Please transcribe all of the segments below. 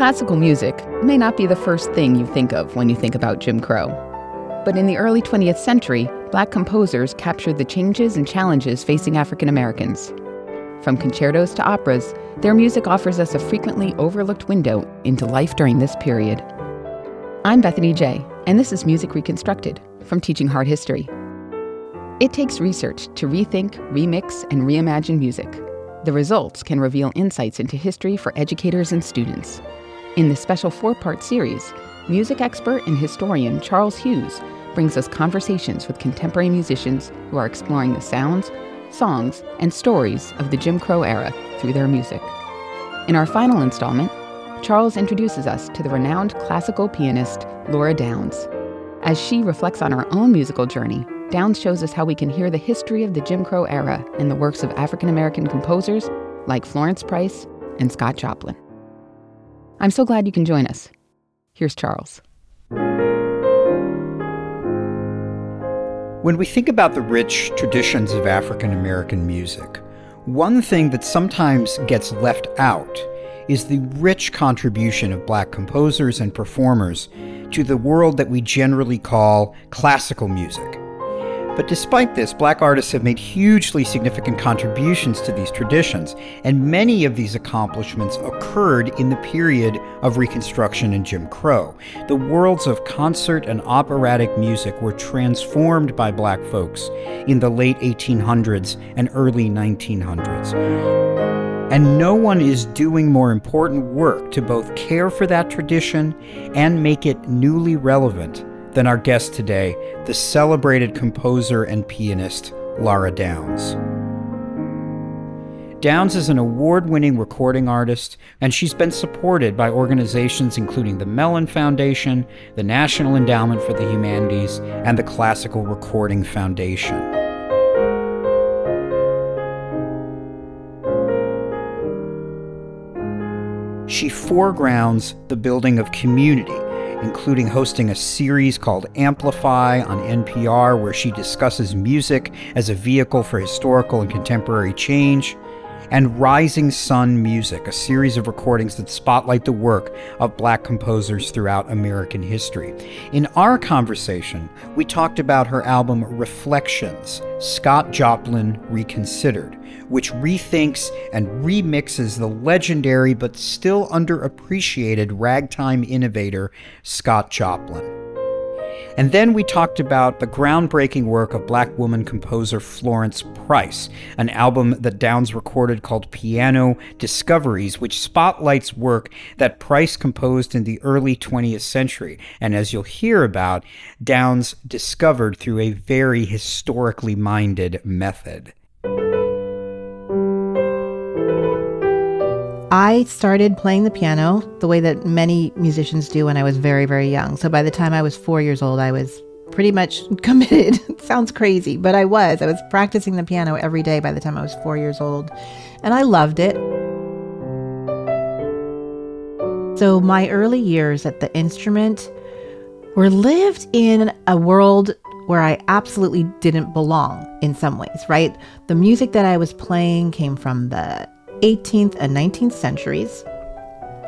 Classical music may not be the first thing you think of when you think about Jim Crow. But in the early 20th century, black composers captured the changes and challenges facing African Americans. From concertos to operas, their music offers us a frequently overlooked window into life during this period. I'm Bethany Jay, and this is Music Reconstructed from Teaching Hard History. It takes research to rethink, remix, and reimagine music. The results can reveal insights into history for educators and students. In this special four part series, music expert and historian Charles Hughes brings us conversations with contemporary musicians who are exploring the sounds, songs, and stories of the Jim Crow era through their music. In our final installment, Charles introduces us to the renowned classical pianist Lara Downes. As she reflects on her own musical journey, Downes shows us how we can hear the history of the Jim Crow era in the works of African American composers like Florence Price and Scott Joplin. I'm so glad you can join us. Here's Charles. When we think about the rich traditions of African American music, one thing that sometimes gets left out is the rich contribution of black composers and performers to the world that we generally call classical music. But despite this, black artists have made hugely significant contributions to these traditions, and many of these accomplishments occurred in the period of Reconstruction and Jim Crow. The worlds of concert and operatic music were transformed by black folks in the late 1800s and early 1900s. And no one is doing more important work to both care for that tradition and make it newly relevant than our guest today, the celebrated composer and pianist Lara Downes. Downes is an award winning recording artist, and she's been supported by organizations including the Mellon Foundation, the National Endowment for the Humanities, and the Classical Recording Foundation. She foregrounds the building of community including hosting a series called Amplify on NPR, where she discusses music as a vehicle for historical and contemporary change, and Rising Sun Music, a series of recordings that spotlight the work of black composers throughout American history. In our conversation, we talked about her album Reflections Scott Joplin Reconsidered, which rethinks and remixes the legendary but still underappreciated ragtime innovator Scott Joplin. And then we talked about the groundbreaking work of black woman composer Florence Price, an album that Downes recorded called Piano Discoveries, which spotlights work that Price composed in the early 20th century. And as you'll hear about, Downes discovered through a very historically minded method. I started playing the piano the way that many musicians do when I was very, very young. So by the time I was four years old, I was pretty much committed. sounds crazy, but I was. I was practicing the piano every day by the time I was four years old, and I loved it. So my early years at the instrument were lived in a world where I absolutely didn't belong in some ways, right? The music that I was playing came from the 18th and 19th centuries.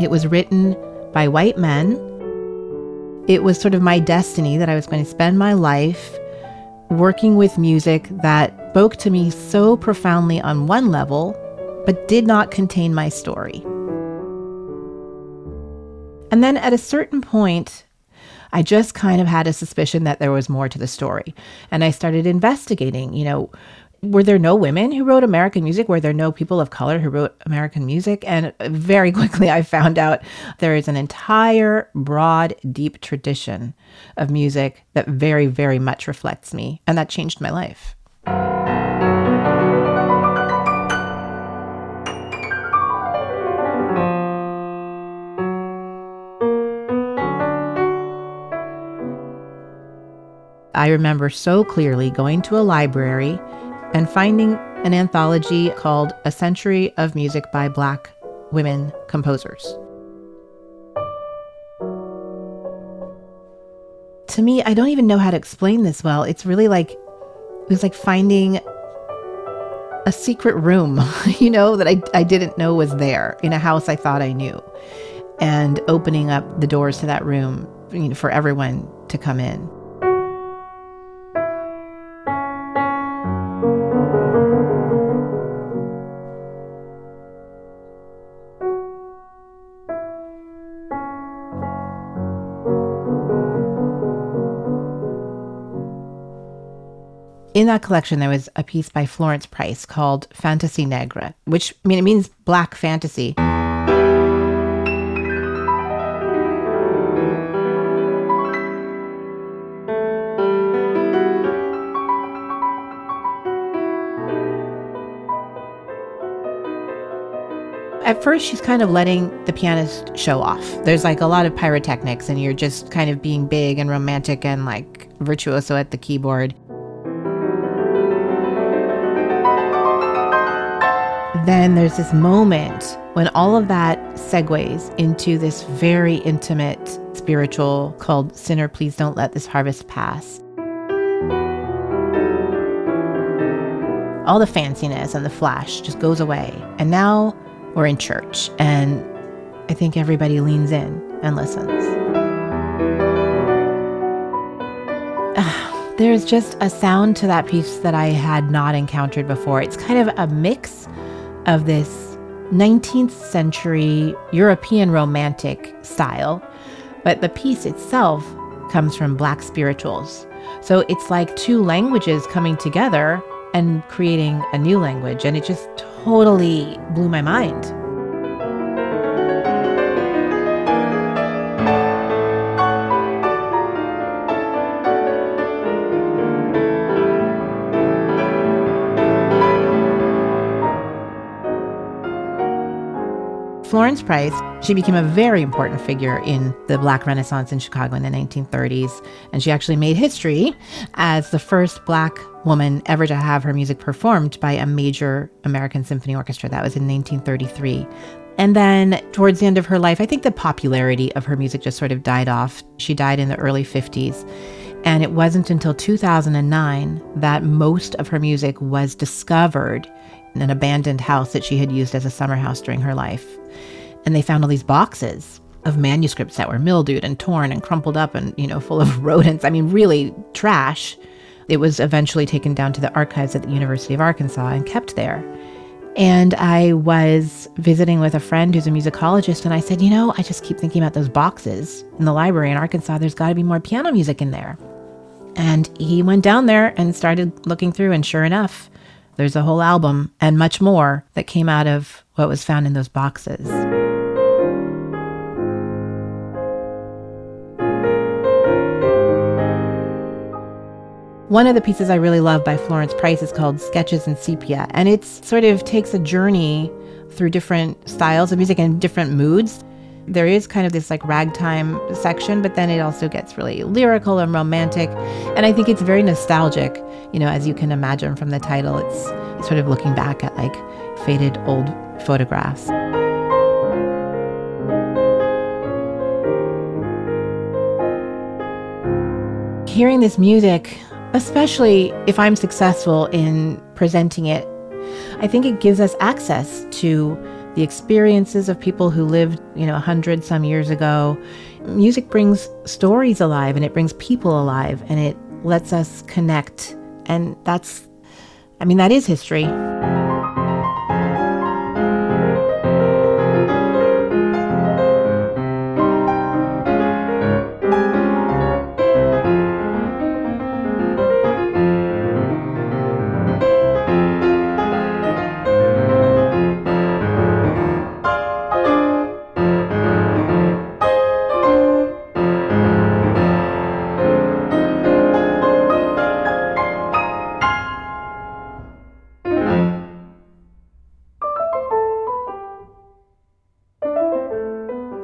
It was written by white men. It was sort of my destiny that I was going to spend my life working with music that spoke to me so profoundly on one level, but did not contain my story. And then at a certain point, I just kind of had a suspicion that there was more to the story. And I started investigating, you know, were there no women who wrote American music? Were there no people of color who wrote American music? And very quickly, I found out there is an entire broad, deep tradition of music that very, very much reflects me. And that changed my life. I remember so clearly going to a library and finding an anthology called A Century of Music by Black Women Composers. To me, I don't even know how to explain this well. It's really like it was like finding a secret room, you know, that I, I didn't know was there in a house I thought I knew. and opening up the doors to that room you know, for everyone to come in. In that collection, there was a piece by Florence Price called Fantasy Negra, which, I mean, it means black fantasy. At first, she's kind of letting the pianist show off. There's like a lot of pyrotechnics, and you're just kind of being big and romantic and like virtuoso at the keyboard. Then there's this moment when all of that segues into this very intimate spiritual called Sinner, Please Don't Let This Harvest Pass. All the fanciness and the flash just goes away. And now we're in church, and I think everybody leans in and listens. There's just a sound to that piece that I had not encountered before. It's kind of a mix of this 19th century European romantic style, but the piece itself comes from Black spirituals. So it's like two languages coming together and creating a new language. And it just totally blew my mind. Florence Price, she became a very important figure in the Black Renaissance in Chicago in the 1930s. And she actually made history as the first Black woman ever to have her music performed by a major American symphony orchestra. That was in 1933. And then towards the end of her life, I think the popularity of her music just sort of died off. She died in the early 50s. And it wasn't until 2009 that most of her music was discovered an abandoned house that she had used as a summer house during her life and they found all these boxes of manuscripts that were mildewed and torn and crumpled up and, you know, full of rodents. I mean, really trash. It was eventually taken down to the archives at the University of Arkansas and kept there. And I was visiting with a friend who's a musicologist, and I said, You know, I just keep thinking about those boxes in the library in Arkansas. There's got to be more piano music in there. And he went down there and started looking through, and sure enough, there's a whole album and much more that came out of what was found in those boxes. One of the pieces I really love by Florence Price is called Sketches in Sepia, and it sort of takes a journey through different styles of music and different moods. There is kind of this like ragtime section, but then it also gets really lyrical and romantic. And I think it's very nostalgic, you know, as you can imagine from the title. It's sort of looking back at like faded old photographs. Hearing this music especially if I'm successful in presenting it. I think it gives us access to the experiences of people who lived, you know, a hundred some years ago. Music brings stories alive and it brings people alive and it lets us connect. And that's, I mean, that is history.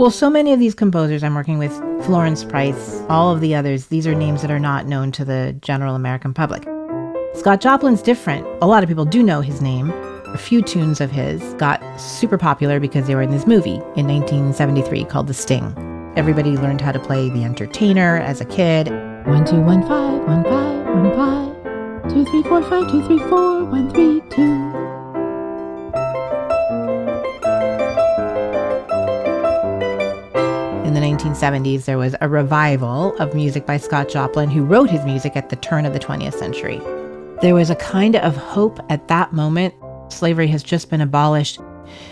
Well, so many of these composers I'm working with, Florence Price, all of the others, these are names that are not known to the general American public. Scott Joplin's different. A lot of people do know his name. A few tunes of his got super popular because they were in this movie in 1973 called The Sting. Everybody learned how to play the entertainer as a kid. One, two, one, five, one, five, one, five. Two, three, four, five, two, three, four, one, three, two. The 1970s, there was a revival of music by Scott Joplin, who wrote his music at the turn of the 20th century. There was a kind of hope at that moment. Slavery has just been abolished.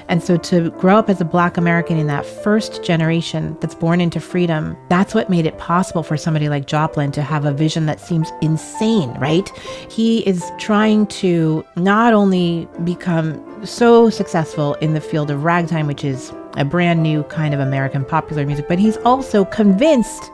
And so to grow up as a Black American in that first generation that's born into freedom, that's what made it possible for somebody like Joplin to have a vision that seems insane, right? He is trying to not only become so successful in the field of ragtime, which is a brand new kind of American popular music, but he's also convinced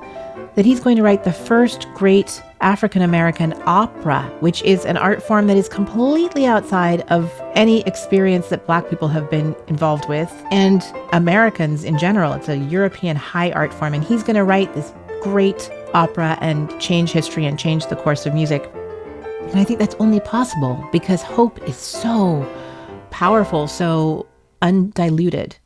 that he's going to write the first great African American opera, which is an art form that is completely outside of any experience that Black people have been involved with and Americans in general. It's a European high art form, and he's going to write this great opera and change history and change the course of music. And I think that's only possible because hope is so powerful, so undiluted.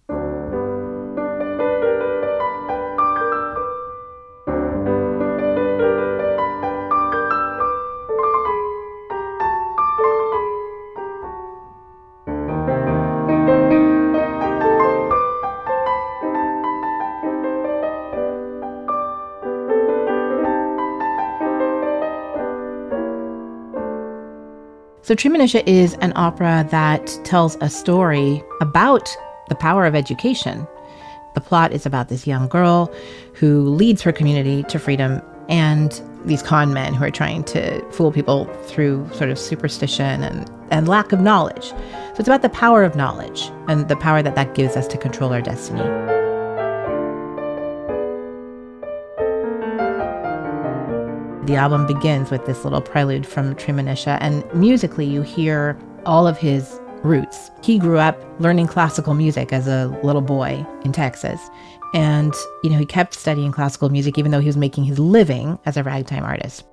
So, Treemonisha is an opera that tells a story about the power of education. The plot is about this young girl who leads her community to freedom and these con men who are trying to fool people through sort of superstition and, and lack of knowledge. So, it's about the power of knowledge and the power that that gives us to control our destiny. The album begins with this little prelude from Treemonisha, and musically, you hear all of his roots. He grew up learning classical music as a little boy in Texas. And, you know, he kept studying classical music even though he was making his living as a ragtime artist.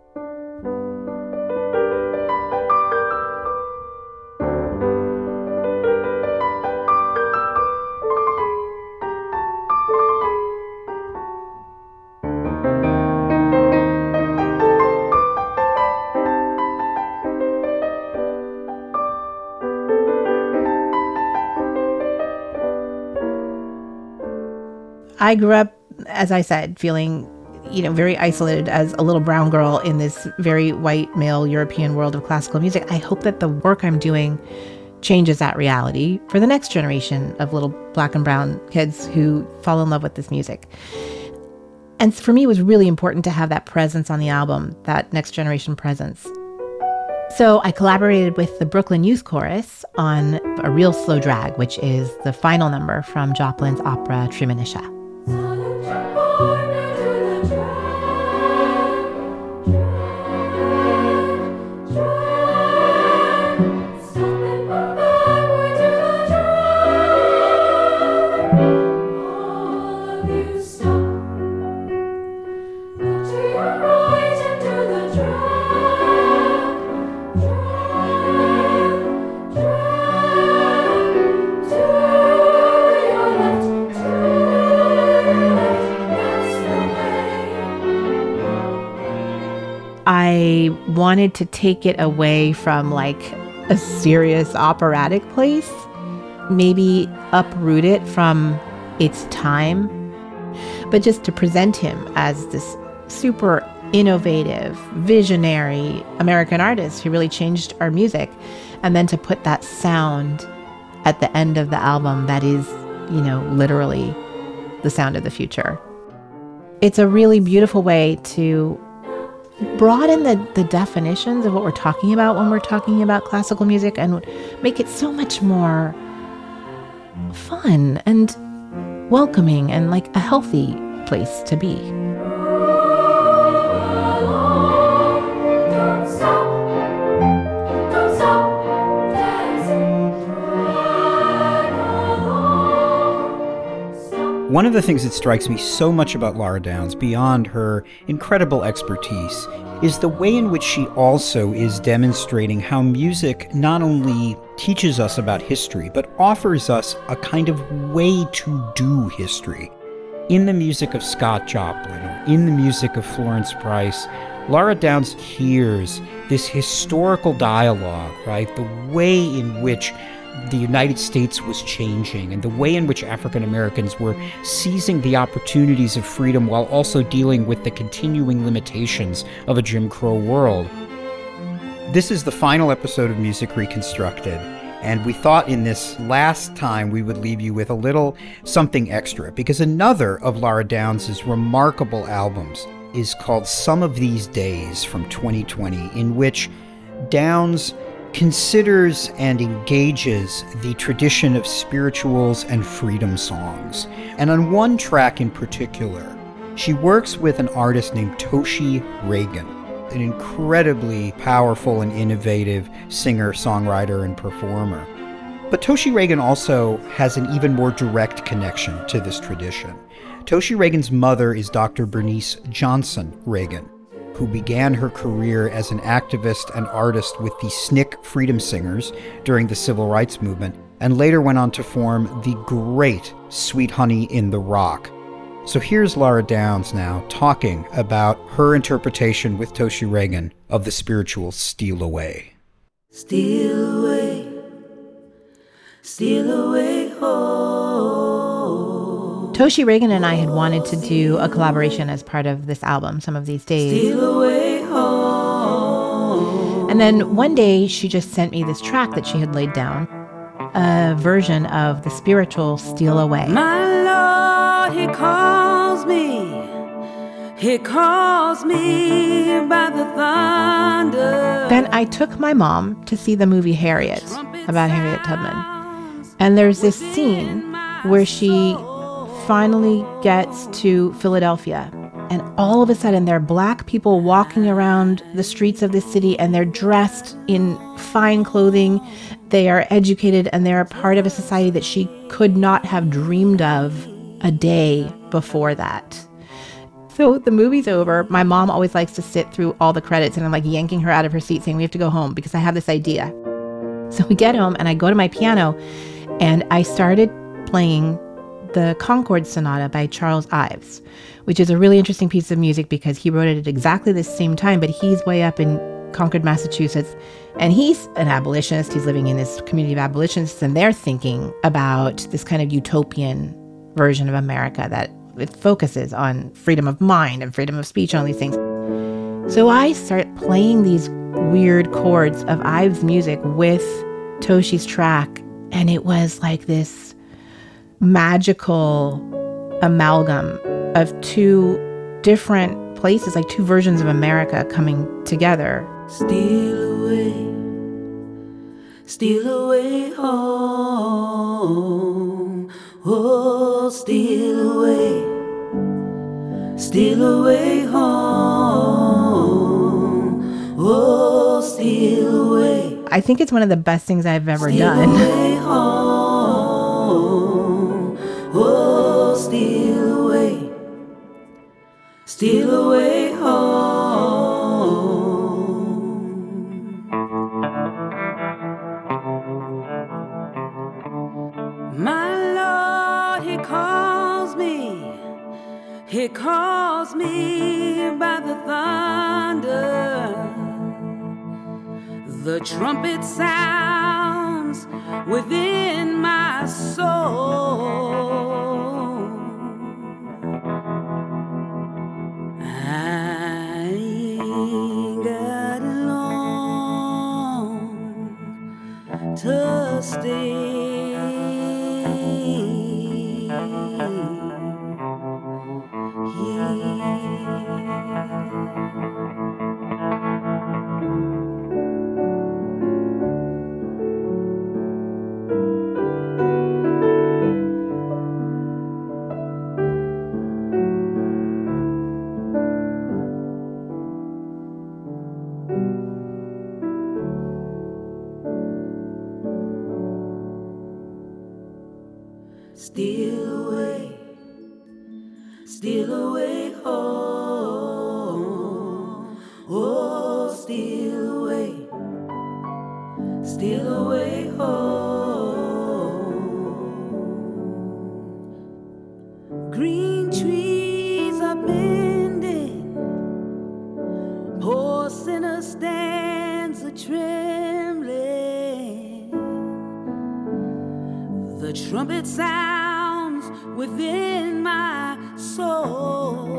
I grew up, as I said, feeling, you know, very isolated as a little brown girl in this very white male European world of classical music. I hope that the work I'm doing changes that reality for the next generation of little black and brown kids who fall in love with this music. And for me, it was really important to have that presence on the album, that next generation presence. So I collaborated with the Brooklyn Youth Chorus on A Real Slow Drag, which is the final number from Joplin's opera Treemonisha. Wanted to take it away from like a serious operatic place, maybe uproot it from its time, but just to present him as this super innovative, visionary American artist who really changed our music, and then to put that sound at the end of the album that is, you know, literally the sound of the future. It's a really beautiful way to broaden the, the definitions of what we're talking about when we're talking about classical music and make it so much more fun and welcoming and like a healthy place to be. One of the things that strikes me so much about Lara Downes, beyond her incredible expertise, is the way in which she also is demonstrating how music not only teaches us about history, but offers us a kind of way to do history. In the music of Scott Joplin, in the music of Florence Price, Lara Downes hears this historical dialogue, right? The way in which the United States was changing and the way in which African Americans were seizing the opportunities of freedom while also dealing with the continuing limitations of a Jim Crow world. This is the final episode of Music Reconstructed, and we thought in this last time we would leave you with a little something extra because another of Lara Downes' remarkable albums is called Some of These Days from 2020, in which Downes considers and engages the tradition of spirituals and freedom songs. And on one track in particular, she works with an artist named Toshi Reagon, an incredibly powerful and innovative singer, songwriter, and performer. But Toshi Reagon also has an even more direct connection to this tradition. Toshi Reagon's mother is Dr. Bernice Johnson Reagon, who began her career as an activist and artist with the SNCC Freedom Singers during the Civil Rights Movement, and later went on to form the great Sweet Honey in the Rock. So here's Lara Downes now talking about her interpretation with Toshi Reagon of the spiritual Steal Away. Steal away, steal away home. Toshi Reagon and I had wanted to do a collaboration as part of this album, Some of These Days. And then one day she just sent me this track that she had laid down, a version of the spiritual Steal Away. My Lord, He calls me. He calls me by the thunder. Then I took my mom to see the movie Harriet about Harriet Tubman. And there's this scene where she finally gets to Philadelphia. And all of a sudden, there are black people walking around the streets of the city and they're dressed in fine clothing. They are educated and they're a part of a society that she could not have dreamed of a day before that. So the movie's over. My mom always likes to sit through all the credits, and I'm like yanking her out of her seat saying, We have to go home because I have this idea. So we get home, and I go to my piano and I started playing the Concord Sonata by Charles Ives, which is a really interesting piece of music because he wrote it at exactly the same time, but he's way up in Concord, Massachusetts, and he's an abolitionist. He's living in this community of abolitionists, and they're thinking about this kind of utopian version of America that it focuses on freedom of mind and freedom of speech and all these things. So I start playing these weird chords of Ives' music with Toshi's track, and it was like this magical amalgam of two different places, like two versions of America coming together. Steal away, steal away home, oh, steal away, steal away home, oh, steal away. I think it's one of the best things I've ever steal done. Steal away home. My Lord, He calls me, He calls me by the thunder. The trumpet sounds within my soul. Trumpet sounds within my soul.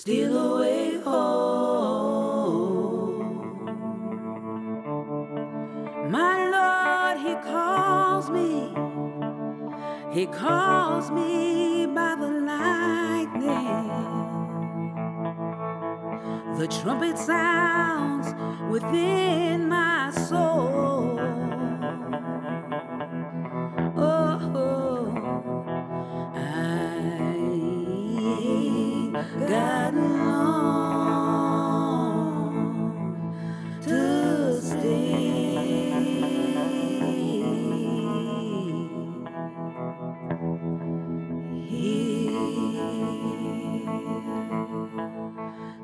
Steal away home. My Lord, He calls me. He calls me by the lightning. The trumpet sounds within my soul. Here,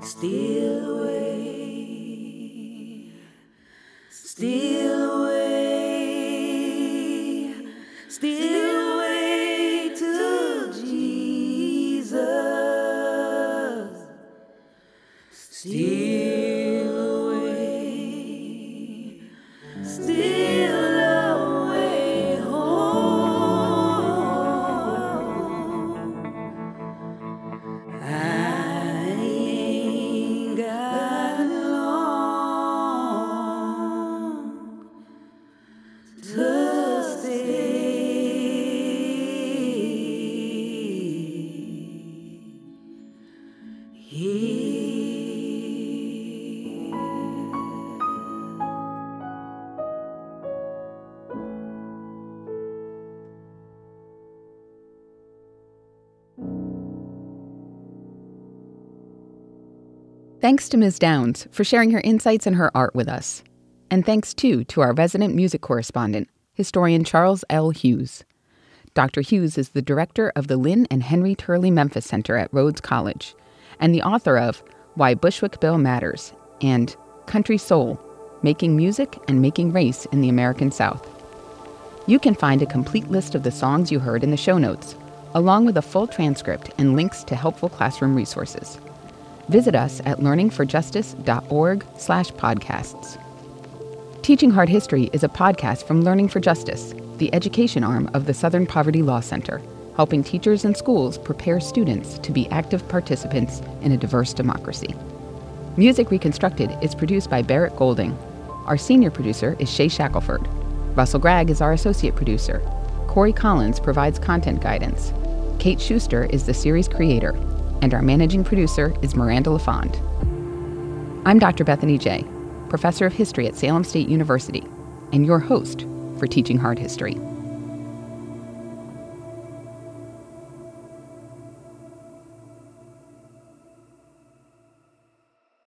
steal away, steal Thanks to Ms. Downes for sharing her insights and her art with us. And thanks, too, to our resident music correspondent, historian Charles L. Hughes. Dr. Hughes is the director of the Lynn and Henry Turley Memphis Center at Rhodes College and the author of Why Bushwick Bill Matters and Country Soul Making Music and Making Race in the American South. You can find a complete list of the songs you heard in the show notes, along with a full transcript and links to helpful classroom resources. Visit us at learningforjustice.org/podcasts. Teaching Hard History is a podcast from Learning for Justice, the education arm of the Southern Poverty Law Center, helping teachers and schools prepare students to be active participants in a diverse democracy. Music Reconstructed is produced by Barrett Golding. Our senior producer is Shay Shackelford. Russell Gregg is our associate producer. Corey Collins provides content guidance. Kate Schuster is the series creator, and our managing producer is Miranda LaFond. I'm Dr. Bethany Jay, professor of history at Salem State University, and your host for Teaching Hard History.